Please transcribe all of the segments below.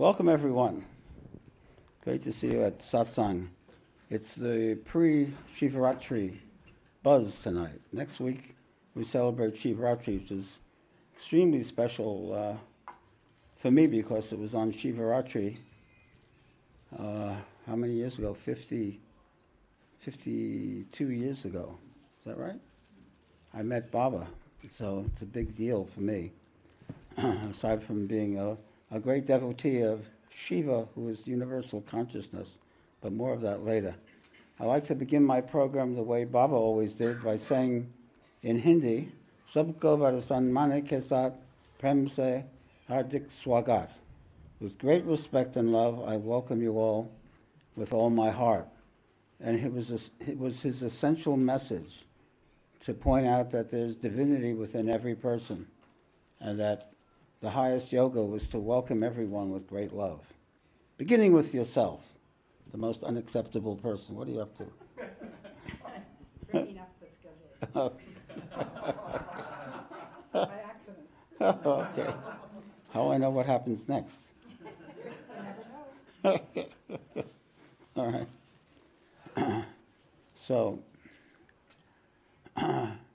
Welcome, everyone. Great to see you at Satsang. It's the pre Shivaratri buzz tonight. Next week, we celebrate Shivaratri, which is extremely special uh, for me because it was on Shivaratri uh, how many years ago? 50, 52 years ago. Is that right? I met Baba, so it's a big deal for me. Aside from being a, a great devotee of Shiva, who is universal consciousness, but more of that later. I like to begin my program the way Baba always did by saying in Hindi, Sabko Mane ke saath prem se hardik swagat. With great respect and love, I welcome you all with all my heart. And it was, a, it was his essential message to point out that there's divinity within every person and that the highest yoga was to welcome everyone with great love, beginning with yourself, the most unacceptable person. What are you up to? Breaking up the schedule by accident. okay. How do I know what happens next? You never know. All right. so,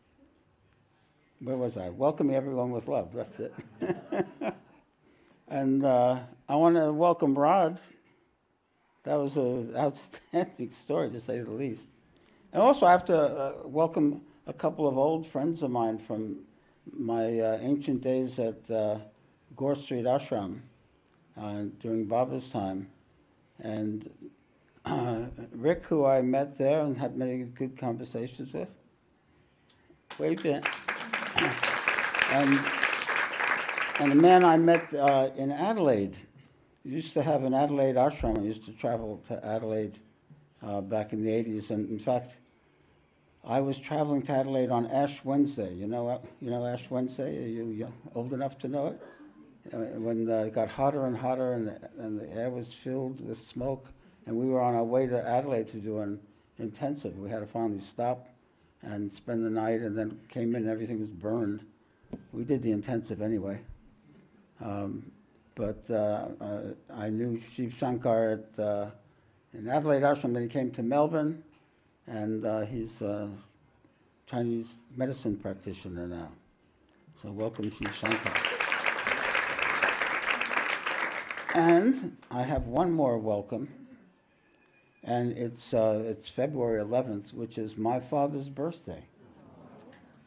where was I? Welcoming everyone with love. That's it. and uh, I want to welcome Rod. That was an outstanding story, to say the least. And also, I have to uh, welcome a couple of old friends of mine from my uh, ancient days at uh, Gore Street Ashram uh, during Baba's time. And Rick, who I met there and had many good conversations with. Wave it. And, and a man I met uh, in Adelaide. Used to have an Adelaide ashram. I used to travel to Adelaide uh, back in the 80s. And in fact, I was traveling to Adelaide on Ash Wednesday. You know, you know Ash Wednesday? Are you young, old enough to know it? Uh, When uh, it got hotter and hotter and the, and the air was filled with smoke, and we were on our way to Adelaide to do an intensive. We had to finally stop and spend the night, and then came in and everything was burned. We did the intensive anyway. Um, but uh, uh, I knew Shiv Shankar at, uh, in Adelaide Ashram, then he came to Melbourne, and uh, he's a Chinese medicine practitioner now. So welcome, Shiv Shankar. And I have one more welcome, and it's, uh, it's February 11th, which is my father's birthday.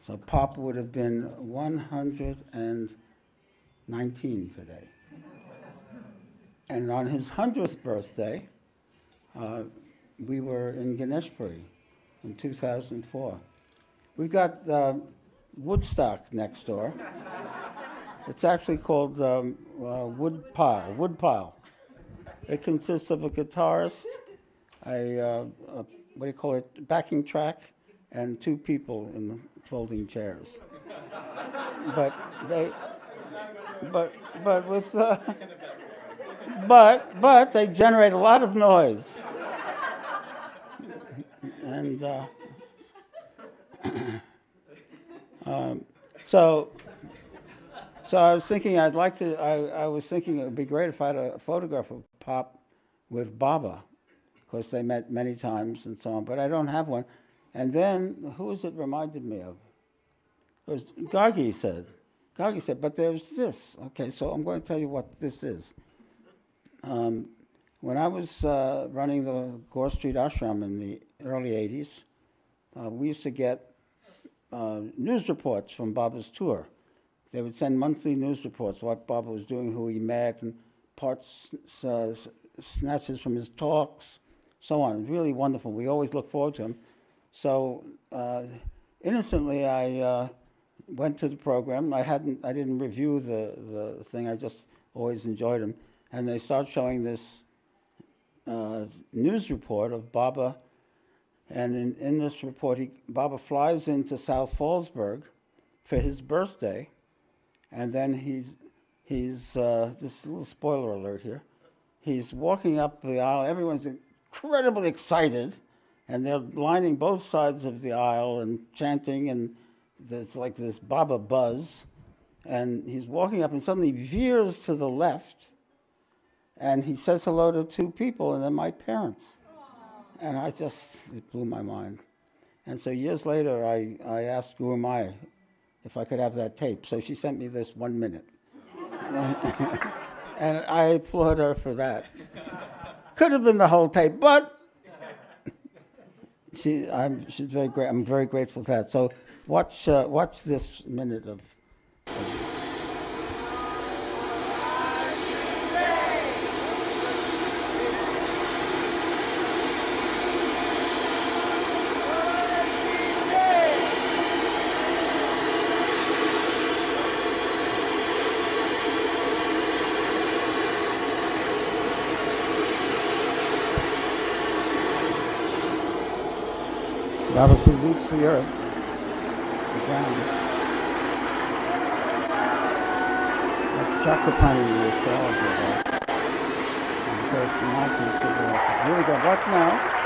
So Pop would have been 119 today. And on his 100th birthday, uh, we were in Ganeshpuri in 2004. We've got uh, Woodstock next door. It's actually called um, uh, Wood Pile. It consists of a guitarist, a, uh, a what do you call it, backing track, and two people in the folding chairs. But they, but but with, uh, but but they generate a lot of noise. And uh, um, so so I was thinking I'd like to. I, I was thinking it would be great if I had a photograph of Pop with Baba, because they met many times and so on. But I don't have one. And then who was it reminded me of? It was Gargi said. Gargi said, but there's this. Okay, so I'm going to tell you what this is. Um, when I was uh, running the Gore Street Ashram in the early 80s, uh, we used to get uh, news reports from Baba's tour. They would send monthly news reports, what Baba was doing, who he met, and parts, uh, snatches from his talks, so on. Really wonderful. We always look forward to him. So uh, innocently, I uh, went to the program. I hadn't, I didn't review the, the thing. I just always enjoyed him. And they start showing this uh, news report of Baba. And in, in this report, he, Baba flies into South Fallsburg for his birthday and then he's he's uh, this little spoiler alert here. He's walking up the aisle. Everyone's incredibly excited, and they're lining both sides of the aisle and chanting, and there's like this Baba buzz. And he's walking up, and suddenly veers to the left, and he says hello to two people, and they're my parents. And I just, it blew my mind. And so years later, I, I asked Gurumayi if I could have that tape. So she sent me this one minute. and I applaud her for that. Could have been the whole tape, but she, I'm, she's very great. I'm very grateful for that. So watch, uh, watch this minute of. of Baba salutes the earth, the ground. That for. And of course, the. Here we go. Now.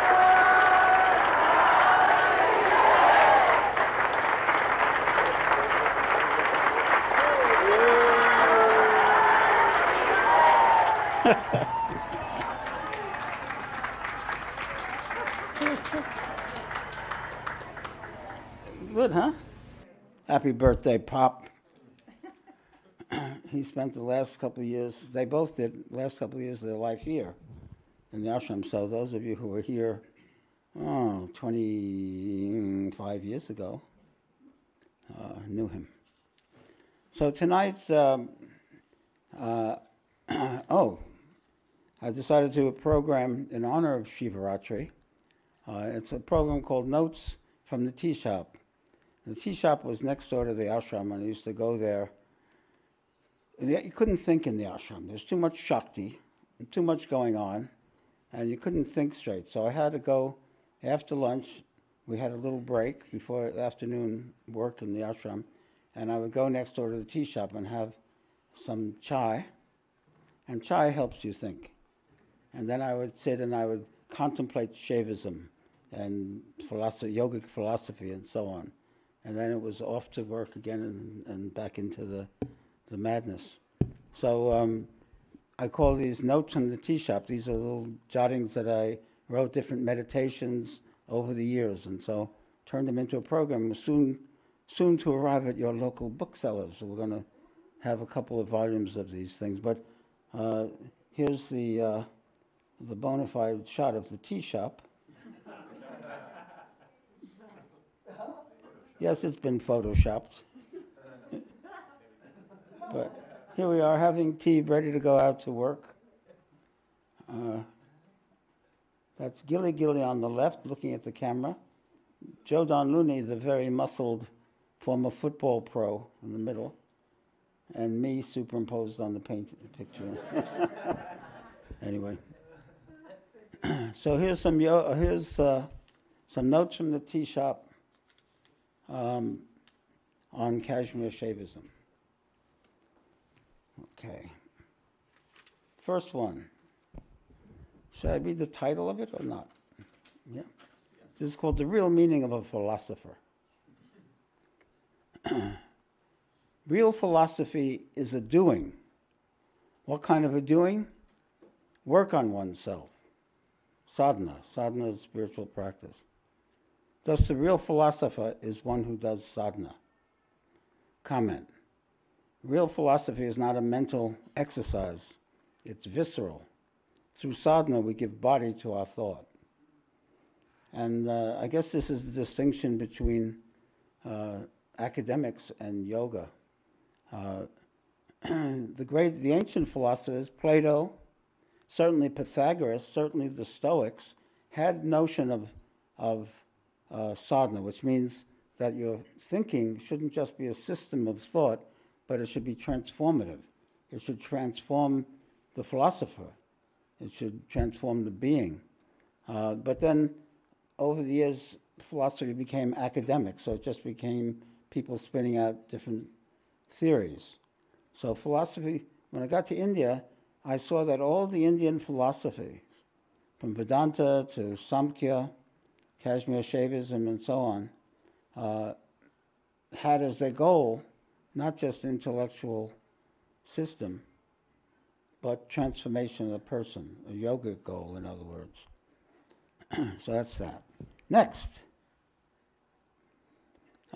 Happy birthday, Pop. he spent the last couple of years, they both did, last couple of years of their life here in the ashram. So those of you who were here, oh, 25 years ago, uh, knew him. So tonight, um, uh, oh, I decided to do a program in honor of Shivaratri. Uh, it's a program called Notes from the Tea Shop. The tea shop was next door to the ashram, and I used to go there. And you couldn't think in the ashram. There's too much shakti, too much going on, and you couldn't think straight. So I had to go after lunch. We had a little break before afternoon work in the ashram, and I would go next door to the tea shop and have some chai, and chai helps you think. And then I would sit and I would contemplate Shaivism and philosophy, yogic philosophy and so on and then it was off to work again and, and back into the, the madness. So um, I call these notes from the tea shop. These are little jottings that I wrote different meditations over the years, and so turned them into a program. Soon, soon to arrive at your local booksellers. We're going to have a couple of volumes of these things. But uh, here's the uh, the bona fide shot of the tea shop. Yes, it's been photoshopped. but here we are having tea, ready to go out to work. Uh, that's Gilly Gilly on the left, looking at the camera. Joe Don Looney, the very muscled former football pro, in the middle, and me superimposed on the painted picture. anyway, so here's some here's uh, some notes from the tea shop um, on Kashmir Shaivism. Okay. First one. Should I read the title of it or not? Yeah. This is called The Real Meaning of a Philosopher. Real philosophy is a doing. What kind of a doing? Work on oneself. Sadhana. Sadhana is spiritual practice. Thus, the real philosopher is one who does sadhana. Comment Real philosophy is not a mental exercise, it's visceral. Through sadhana, we give body to our thought. And uh, I guess this is the distinction between uh, academics and yoga. Uh, the great, the ancient philosophers, Plato, certainly Pythagoras, certainly the Stoics, had notion of, of uh, sadhana, which means that your thinking shouldn't just be a system of thought, but it should be transformative. It should transform the philosopher. It should transform the being. Uh, but then, over the years, philosophy became academic, so it just became people spinning out different theories. So, philosophy, when I got to India, I saw that all the Indian philosophy, from Vedanta to Samkhya, Kashmir Shaivism, and so on, uh, had as their goal not just intellectual system, but transformation of the person, a yogic goal, in other words. so that's that. Next.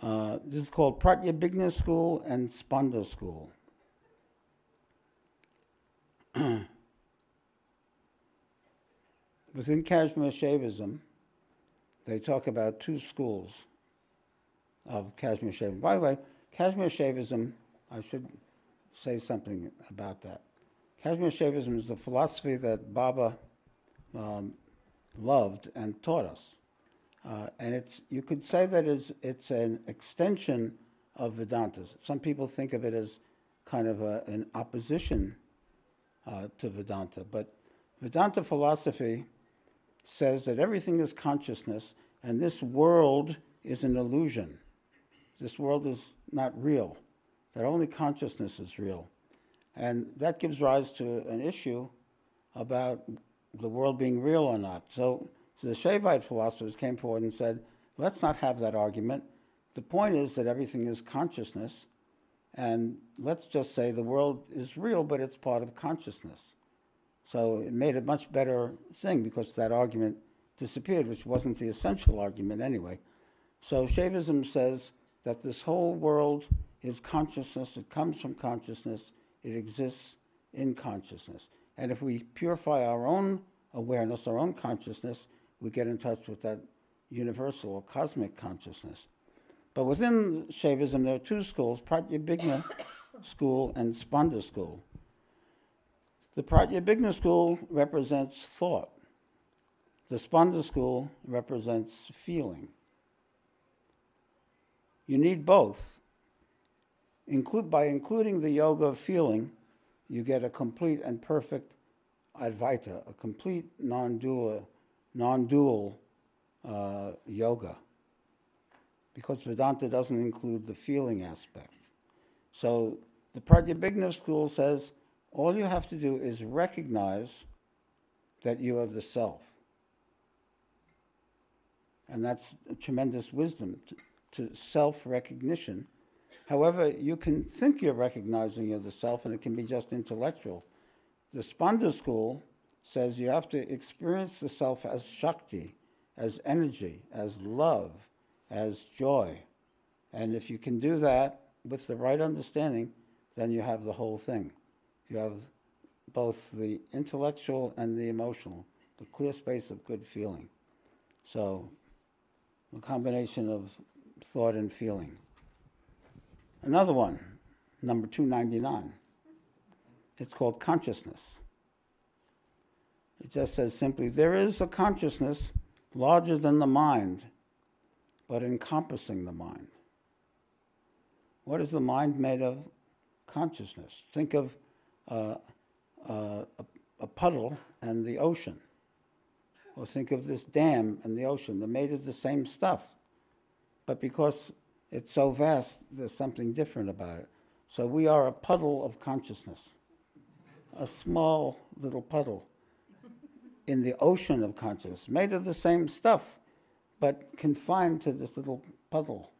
Uh, this is called Pratyabhijna School and Spanda School. Within Kashmir Shaivism, they talk about two schools of Kashmir Shaivism. By the way, Kashmir Shaivism, I should say something about that. Kashmir Shaivism is the philosophy that Baba um, loved and taught us. Uh, and it's, you could say that it's, it's an extension of Vedanta. Some people think of it as kind of a, an opposition uh, to Vedanta. But Vedanta philosophy says that everything is consciousness and this world is an illusion. This world is not real, that only consciousness is real. And that gives rise to an issue about the world being real or not. So, so the Shaivite philosophers came forward and said, let's not have that argument. The point is that everything is consciousness, and let's just say the world is real, but it's part of consciousness. So it made a much better thing because that argument disappeared, which wasn't the essential argument anyway. So Shaivism says that this whole world is consciousness, it comes from consciousness, it exists in consciousness. And if we purify our own awareness, our own consciousness, we get in touch with that universal or cosmic consciousness. But within Shaivism, there are two schools Pratyabhijna school and Spanda school. The Pratyabhijna school represents thought, the Spanda school represents feeling. You need both. Include, by including the yoga of feeling, you get a complete and perfect Advaita, a complete non-dual, non-dual uh, yoga. Because Vedanta doesn't include the feeling aspect. So the Pratyabhijna school says all you have to do is recognize that you are the self. And that's tremendous wisdom to, to self recognition. However, you can think you're recognizing you're the self, and it can be just intellectual. The Spanda school says you have to experience the self as Shakti, as energy, as love, as joy. And if you can do that with the right understanding, then you have the whole thing. You have both the intellectual and the emotional, the clear space of good feeling. So, a combination of thought and feeling. Another one, number 299. It's called consciousness. It just says simply there is a consciousness larger than the mind, but encompassing the mind. What is the mind made of? Consciousness. Think of uh, uh, a, puddle and the ocean. Or think of this dam and the ocean. They're made of the same stuff. But because it's so vast, there's something different about it. So we are a puddle of consciousness, a small little puddle in the ocean of consciousness, made of the same stuff, but confined to this little puddle.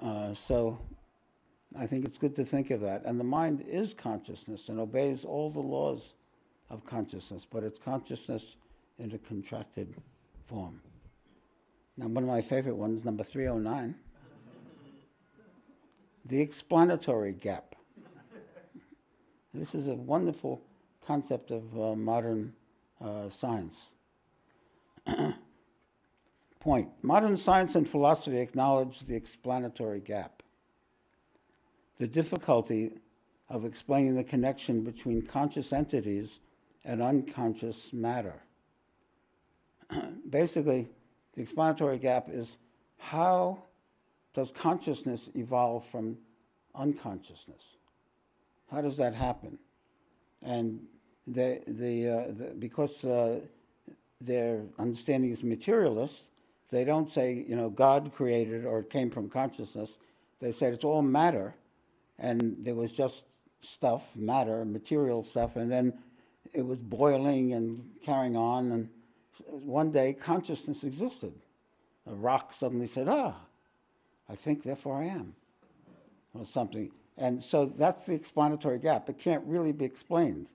Uh, so I think it's good to think of that. And the mind is consciousness and obeys all the laws of consciousness, but it's consciousness in a contracted form. Now, one of my favorite ones, number 309, the explanatory gap. This is a wonderful concept of uh, modern uh, science. Point Modern science and philosophy acknowledge the explanatory gap the difficulty of explaining the connection between conscious entities and unconscious matter. Basically, the explanatory gap is how does consciousness evolve from unconsciousness? How does that happen? And the, the, uh, the because uh, their understanding is materialist, they don't say, you know, God created or it came from consciousness. They say it's all matter and there was just stuff, matter, material stuff, and then it was boiling and carrying on. And one day, consciousness existed. A rock suddenly said, "Ah, I think, therefore I am," or something. And so that's the explanatory gap. It can't really be explained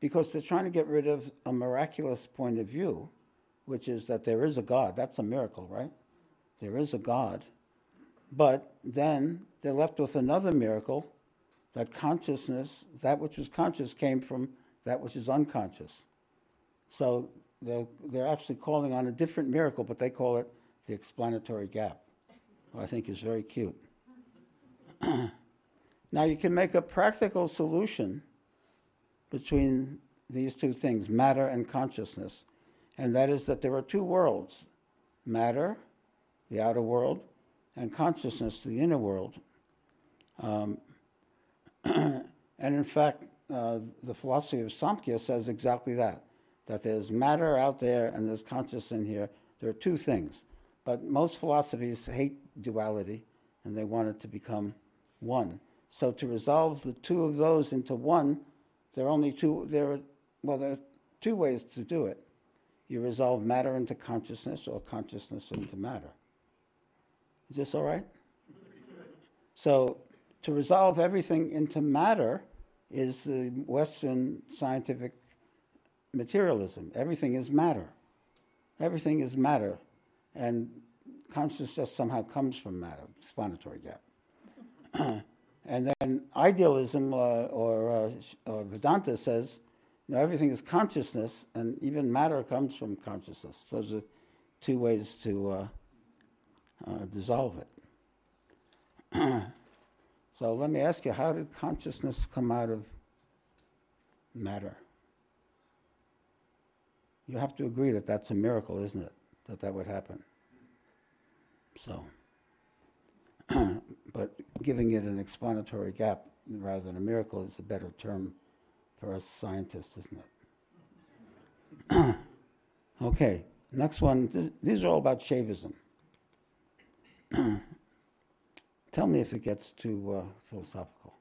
because they're trying to get rid of a miraculous point of view, which is that there is a God. That's a miracle, right? There is a God. But then they're left with another miracle that consciousness, that which was conscious, came from that which is unconscious. So they're, they're actually calling on a different miracle, but they call it the explanatory gap. I think is very cute. now you can make a practical solution between these two things, matter and consciousness, and that is that there are two worlds matter, the outer world, and consciousness, to the inner world. Um, and in fact, uh, the philosophy of Samkhya says exactly that that there's matter out there and there's consciousness in here. There are two things. But most philosophies hate duality and they want it to become one. So to resolve the two of those into one, there are only two there are well there are two ways to do it. You resolve matter into consciousness or consciousness into matter. Is this all right? So to resolve everything into matter is the Western scientific materialism. Everything is matter. Everything is matter. And consciousness just somehow comes from matter, explanatory gap. and then idealism uh, or, uh, or, Vedanta says you know, everything is consciousness, and even matter comes from consciousness. Those are two ways to uh, uh dissolve it. So let me ask you, how did consciousness come out of matter? You have to agree that that's a miracle, isn't it? That that would happen. So, but giving it an explanatory gap rather than a miracle is a better term for us scientists, isn't it? okay, next one. Th- these are all about Shaivism. Tell me if it gets too uh, philosophical.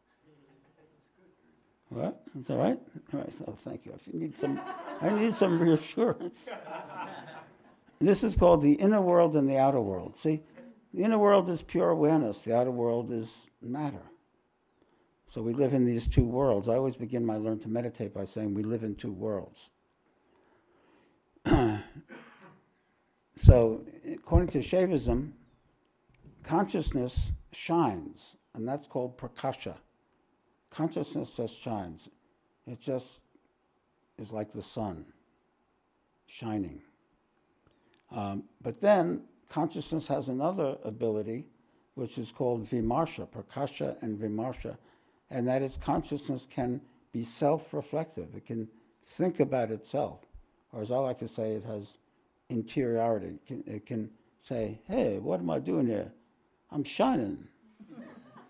What? It's all right? All right. Oh, thank you. I need some, I need some reassurance. This is called the inner world and the outer world. See, the inner world is pure awareness. The outer world is matter. So we live in these two worlds. I always begin my learn to meditate by saying we live in two worlds. so, according to Shaivism, consciousness shines, and that's called prakasha. Consciousness just shines. It just is like the sun shining. Um, but then consciousness has another ability, which is called vimarsha, prakasha and vimarsha, and that is consciousness can be self reflective. It can think about itself. Or as I like to say, it has interiority. It can, it can say, hey, what am I doing here? I'm shining.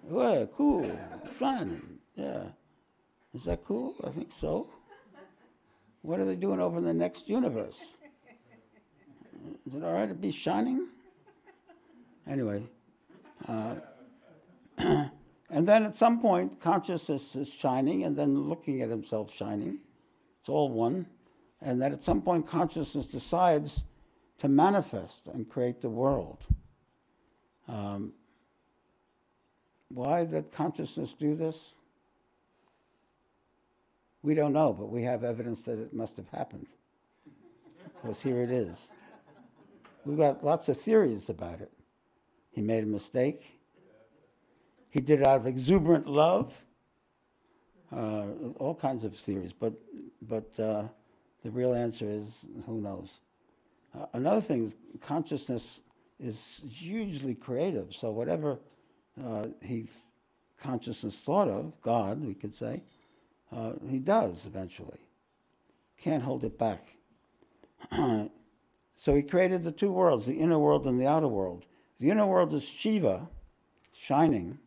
well, cool, shining. Yeah. Is that cool? I think so. What are they doing over in the next universe? Is it all right to be shining? Anyway. Uh, and then at some point, consciousness is shining and then looking at himself shining. It's all one. And then at some point, consciousness decides to manifest and create the world. Um, why did consciousness do this? We don't know, but we have evidence that it must have happened. Because here it is. We've got lots of theories about it. He made a mistake. He did it out of exuberant love. Uh, all kinds of theories, but but uh, the real answer is who knows. Uh, another thing is consciousness is hugely creative. So whatever uh, he consciousness thought of, God, we could say, uh, he does eventually. Can't hold it back. so he created the two worlds, the inner world and the outer world. The inner world is Shiva, shining.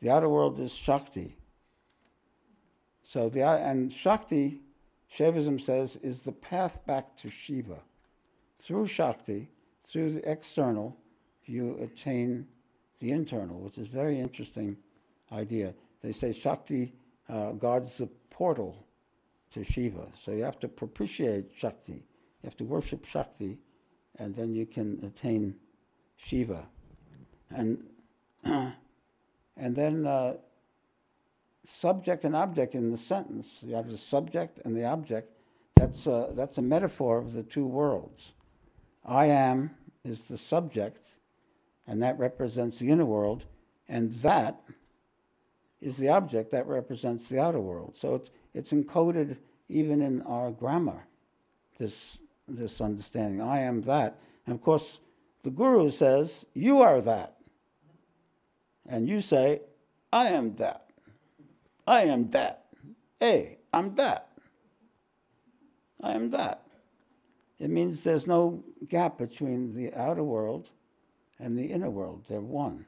The outer world is Shakti. So the and Shakti, Shaivism says, is the path back to Shiva. Through Shakti, through the external, you attain the internal, which is a very interesting idea. They say Shakti uh, guards the portal to Shiva. So you have to propitiate Shakti. You have to worship Shakti, and then you can attain Shiva. And, and then uh, subject and object in the sentence. You have the subject and the object. That's a, that's a metaphor of the two worlds. I am is the subject, and that represents the inner world, and that is the object that represents the outer world. So it's, it's encoded even in our grammar, this, this understanding. I am that. And of course, the Guru says, You are that. And you say, I am that. I am that. Hey, I'm that. I am that. It means there's no gap between the outer world and the inner world. They're one.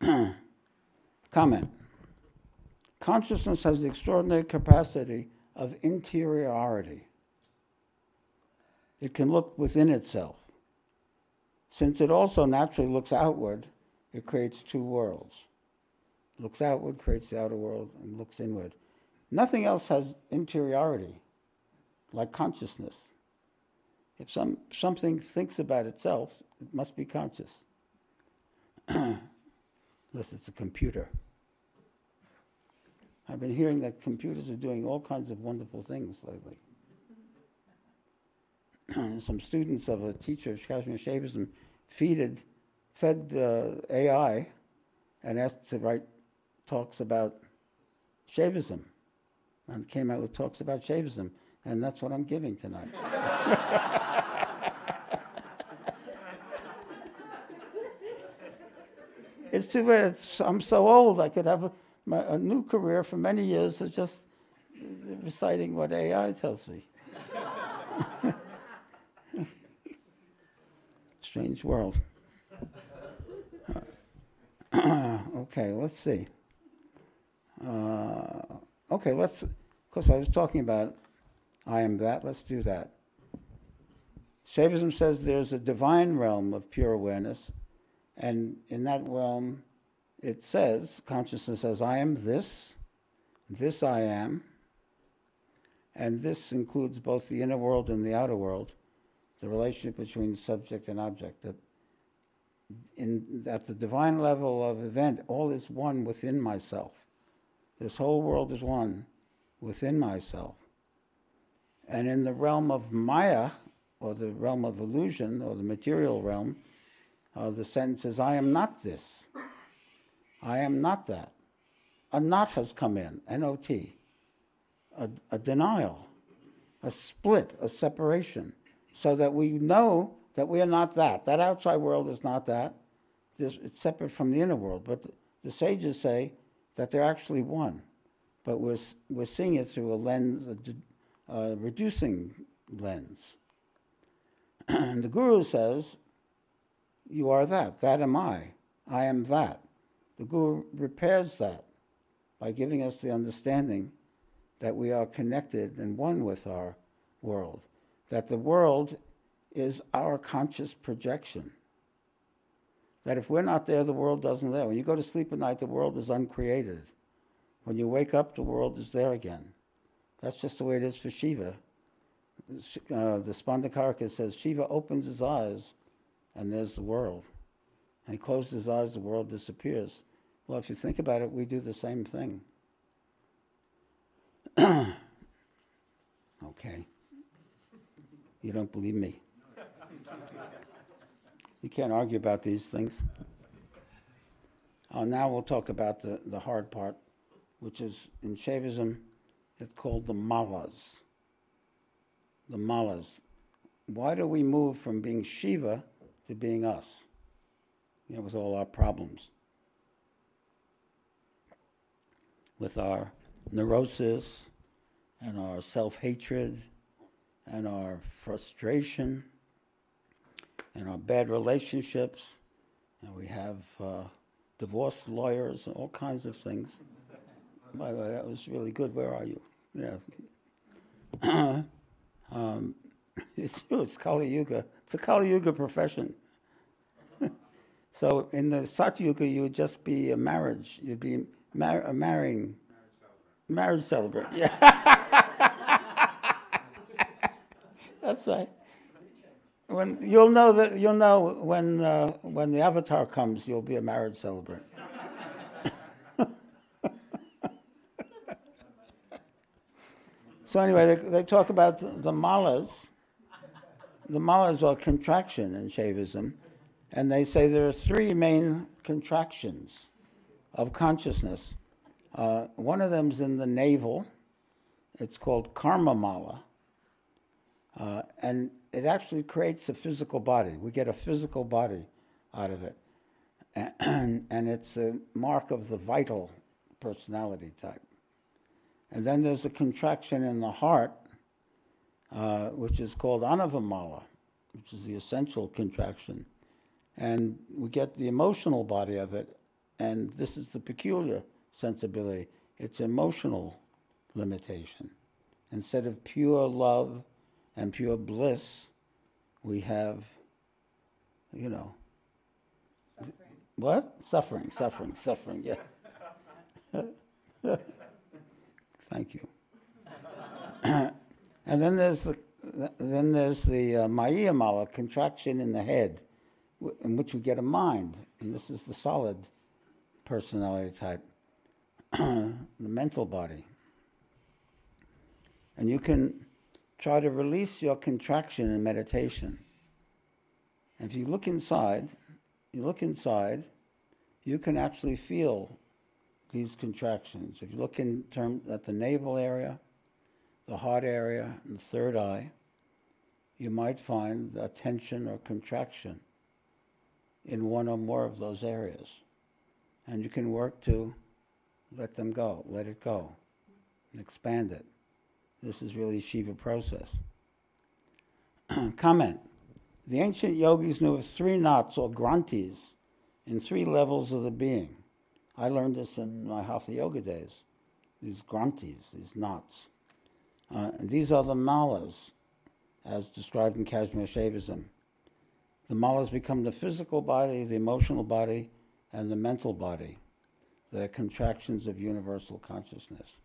Comment. Consciousness has the extraordinary capacity of interiority. It can look within itself. Since it also naturally looks outward, it creates two worlds. Looks outward, creates the outer world, and looks inward. Nothing else has interiority like consciousness. If some, something thinks about itself, it must be conscious. Unless it's a computer. I've been hearing that computers are doing all kinds of wonderful things lately. some students of a teacher of Kashmir Shaivism feeded, fed uh, AI and asked to write talks about Shaivism and came out with talks about Shaivism. And that's what I'm giving tonight. it's too bad it's, I'm so old. I could have a, my, a new career for many years of just reciting what AI tells me. Strange world. okay, let's see. Uh, okay, let's, because I was talking about I am that, let's do that. Shaivism says there's a divine realm of pure awareness, and in that realm, it says, consciousness says, I am this, this I am, and this includes both the inner world and the outer world, the relationship between subject and object. That in, at the divine level of event, all is one within myself. This whole world is one within myself. And in the realm of Maya, or the realm of illusion, or the material realm, uh, the sentence is, I am not this. I am not that. A not has come in, N O T. A, a denial, a split, a separation, so that we know that we are not that. That outside world is not that. This, it's separate from the inner world. But the, the sages say that they're actually one. But we're, we're seeing it through a lens, a, uh, reducing lens. and the Guru says, You are that, that am I, I am that. The Guru repairs that by giving us the understanding that we are connected and one with our world, that the world is our conscious projection. That if we're not there, the world doesn't live. When you go to sleep at night, the world is uncreated. When you wake up, the world is there again. That's just the way it is for Shiva. Uh, the Spandakarika says Shiva opens his eyes and there's the world. And he closes his eyes, the world disappears. Well, if you think about it, we do the same thing. okay. You don't believe me? You can't argue about these things. Uh, now we'll talk about the, the hard part, which is in Shaivism it's called the malas. The malas. Why do we move from being Shiva to being us? You know, with all our problems. With our neurosis and our self hatred and our frustration and our bad relationships, and we have uh, divorce lawyers and all kinds of things. By the way, that was really good. Where are you? Yeah. um, it's. It's Kali Yuga. It's a Kali Yuga profession. so in the Satyuga, you would just be a marriage. You'd be mar- a marrying. Marriage celebrant. Yeah. That's right. When you'll know that you'll know when uh, when the avatar comes, you'll be a marriage celebrant. So anyway, they, they talk about the, malas. The malas are contraction in Shaivism, and they say there are three main contractions of consciousness. Uh, one of them is in the navel. It's called karma mala, uh, and it actually creates a physical body. We get a physical body out of it, and, and it's a mark of the vital personality type. And then there's a contraction in the heart, uh, which is called anavamala, which is the essential contraction. And we get the emotional body of it, and this is the peculiar sensibility. It's emotional limitation. Instead of pure love and pure bliss, we have, you know, Suffering. what? Suffering, suffering, suffering, yeah. Thank you. and then there's the then there's the uh, Maya mala, contraction in the head, w- in which we get a mind, and this is the solid personality type, the mental body. And you can try to release your contraction in meditation. And if you look inside, you look inside, you can actually feel these contractions. If you look in term at the navel area, the heart area, and the third eye, you might find a tension or contraction in one or more of those areas. And you can work to let them go, let it go, and expand it. This is really Shiva process. Comment. The ancient yogis knew of three knots or granthis in three levels of the being. I learned this in my Hatha Yoga days. These granthis, these knots. Uh, these are the malas, as described in Kashmir Shaivism. The malas become the physical body, the emotional body, and the mental body. They're contractions of universal consciousness.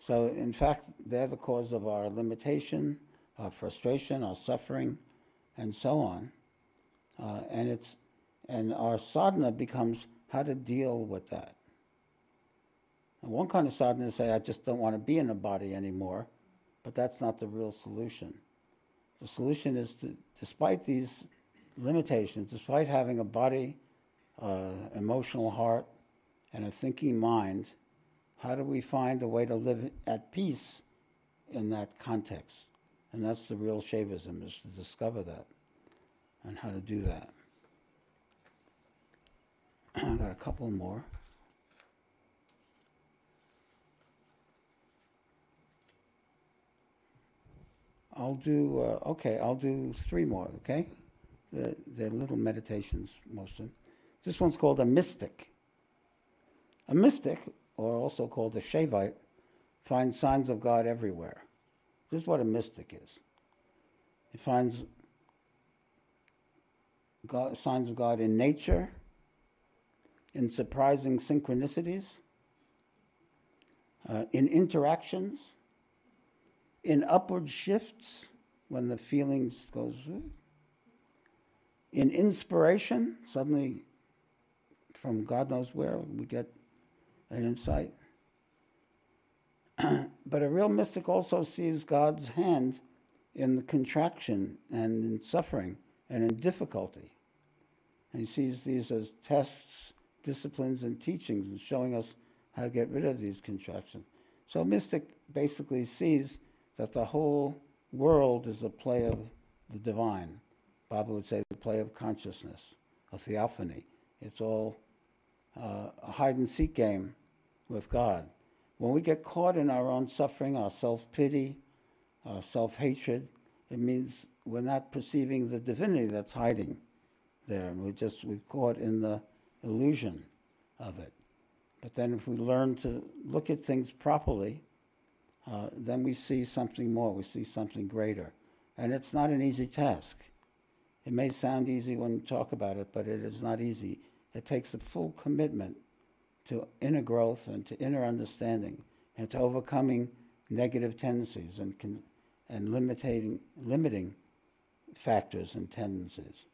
So, in fact, they're the cause of our limitation, our frustration, our suffering, and so on. Uh, and it's and our sadhana becomes how to deal with that. And one kind of sadhana is say, I just don't want to be in a body anymore, but that's not the real solution. The solution is to, despite these limitations, despite having a body, uh, emotional heart, and a thinking mind, how do we find a way to live at peace in that context? And that's the real Shaivism, is to discover that and how to do that. I got a couple more. I'll do, uh, okay, I'll do three more, okay? They're, they're little meditations, mostly. This one's called a mystic. A mystic, or also called a Shaivite, finds signs of God everywhere. This is what a mystic is. He finds God, signs of God in nature, in surprising synchronicities, uh, in interactions, in upward shifts when the feelings goes, in inspiration, suddenly from God knows where we get an insight. but a real mystic also sees God's hand in the contraction and in suffering and in difficulty. And he sees these as tests, disciplines, and teachings and showing us how to get rid of these contractions. So a mystic basically sees that the whole world is a play of the divine. Baba would say the play of consciousness, a theophany. It's all uh, a hide and seek game with God. When we get caught in our own suffering, our self pity, our self hatred, it means we're not perceiving the divinity that's hiding there, and we're just we're caught in the illusion of it. But then, if we learn to look at things properly, uh, then we see something more. We see something greater, and it's not an easy task. It may sound easy when you talk about it, but it is not easy. It takes a full commitment to inner growth and to inner understanding and to overcoming negative tendencies and, con- and limiting, limiting factors and tendencies.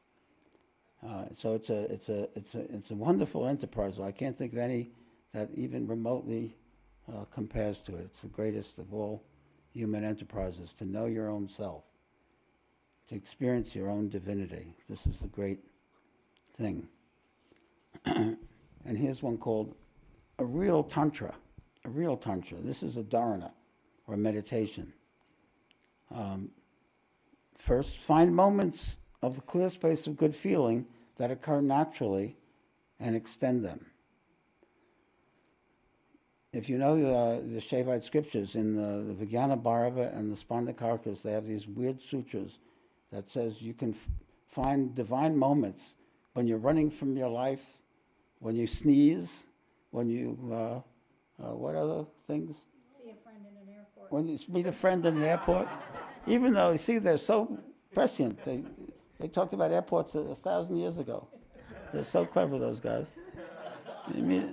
Uh, so it's a, it's, a, it's, a, it's a wonderful enterprise. I can't think of any that even remotely uh, compares to it. It's the greatest of all human enterprises to know your own self, to experience your own divinity. This is the great thing. and here's one called a real tantra. A real tantra. This is a dharana or meditation. Um, first, find moments of the clear space of good feeling that occur naturally and extend them. If you know uh, the Shaivite scriptures in the, the Vijnana Bhairava and the Spandakarikas, they have these weird sutras that says you can f- find divine moments when you're running from your life, when you sneeze, when you, uh, uh, what other things? See a friend in an airport. When you meet a friend in an airport. Even though, you see, they're so prescient. They, they talked about airports a, thousand years ago. They're so clever, those guys. You meet,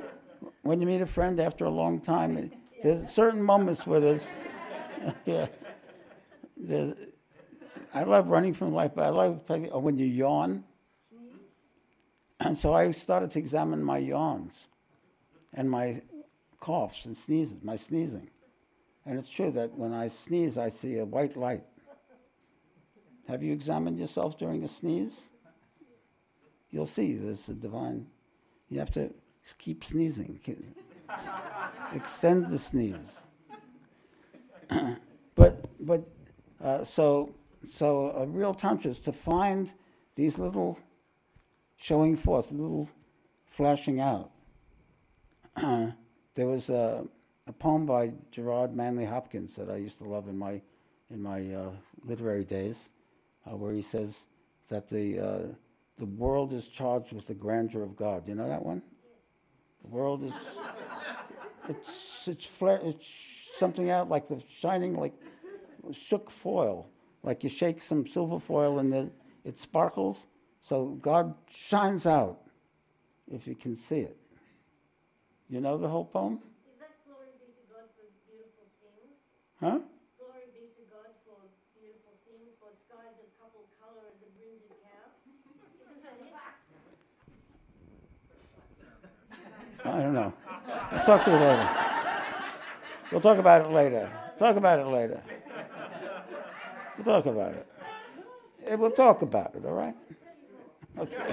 when you meet a friend after a long time, there's certain moments where there's, yeah. There's, I love running from life, but I love oh, when you yawn. And so I started to examine my yawns and my coughs and sneezes, my sneezing. And it's true that when I sneeze, I see a white light. Have you examined yourself during a sneeze? You'll see there's a divine. You have to keep sneezing. Keep, extend the sneeze. but but uh, so so a real tantra is to find these little showing forth, little flashing out. there was a, a, poem by Gerard Manley Hopkins that I used to love in my in my uh, literary days, uh, where he says that the uh, the world is charged with the grandeur of God. You know that one? The world is it's it's flare, it's something out like the shining like shook foil, like you shake some silver foil and the, it sparkles. So God shines out if you can see it. You know the whole poem? Is that glory be to God for beautiful things? Huh? Glory be to God for beautiful things, for skies of couple color as a brinded cow. Isn't that it? I don't know. I'll talk to you later. We'll talk about it later. Talk about it later. We'll talk about it. Yeah, we'll talk about it, all right? Okay.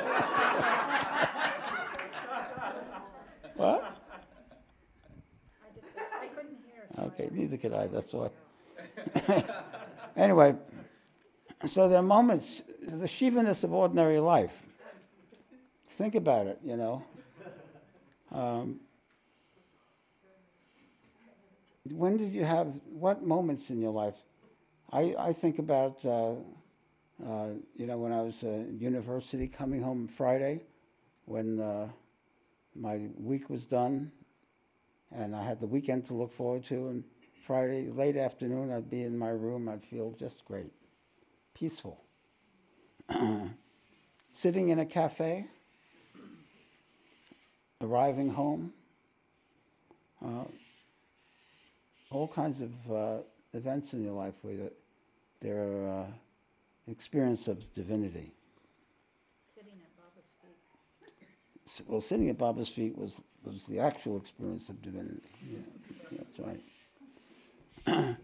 what? I just, I couldn't hear. Okay, neither could I, that's why. anyway, so there are moments, the Shivaness of ordinary life. Think about it, you know. Um, when did you have, what moments in your life? I, I think about, uh, uh, you know, when I was at university coming home Friday, when uh, my week was done and I had the weekend to look forward to. And Friday, late afternoon, I'd be in my room. I'd feel just great, peaceful. Sitting in a cafe, arriving home, uh, all kinds of uh, events in your life where there are uh, experience of divinity. Sitting at Baba's feet. Well, sitting at Baba's feet was, was the actual experience of divinity. Yeah, that's right.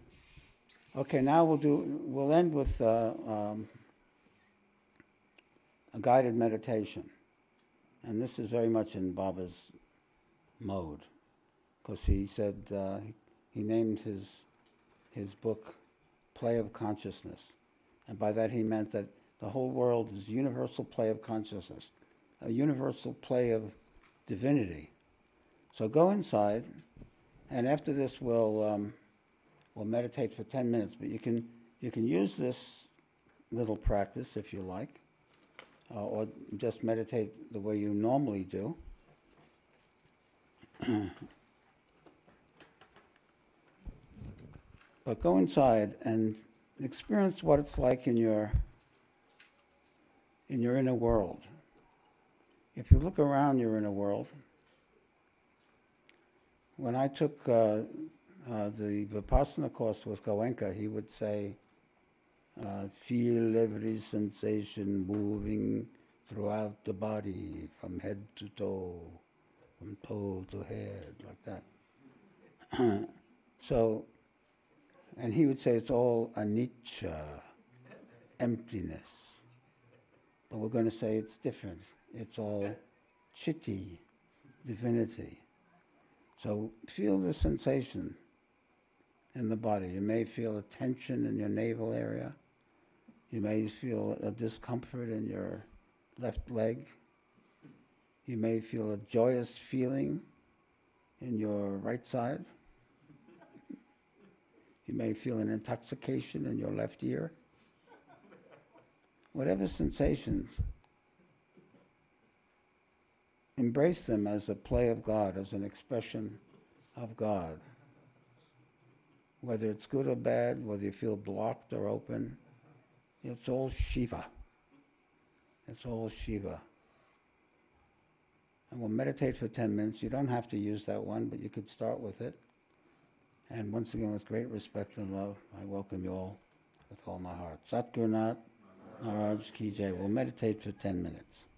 okay, now we'll do. We'll end with uh, um, a guided meditation, and this is very much in Baba's mode, because he said uh, he named his his book "Play of Consciousness," and by that he meant that the whole world is universal play of consciousness a universal play of divinity. So go inside, and after this we'll um, we'll meditate for ten minutes. But you can you can use this little practice if you like, uh, or just meditate the way you normally do. but go inside and experience what it's like in your in your inner world. If you look around your inner world, when I took uh, uh, the Vipassana course with Goenka, he would say, uh, feel every sensation moving throughout the body, from head to toe, from toe to head, like that. so And he would say it's all anicca, emptiness. But we're going to say it's different. It's all chiti, divinity. So feel the sensation in the body. You may feel a tension in your navel area. You may feel a discomfort in your left leg. You may feel a joyous feeling in your right side. You may feel an intoxication in your left ear. Whatever sensations, embrace them as a play of God, as an expression of God. Whether it's good or bad, whether you feel blocked or open, it's all Shiva. It's all Shiva. And we'll meditate for 10 minutes. You don't have to use that one, but you could start with it. And once again, with great respect and love, I welcome you all with all my heart. Satguru Nath Maharaj Ki Jai. We'll meditate for 10 minutes.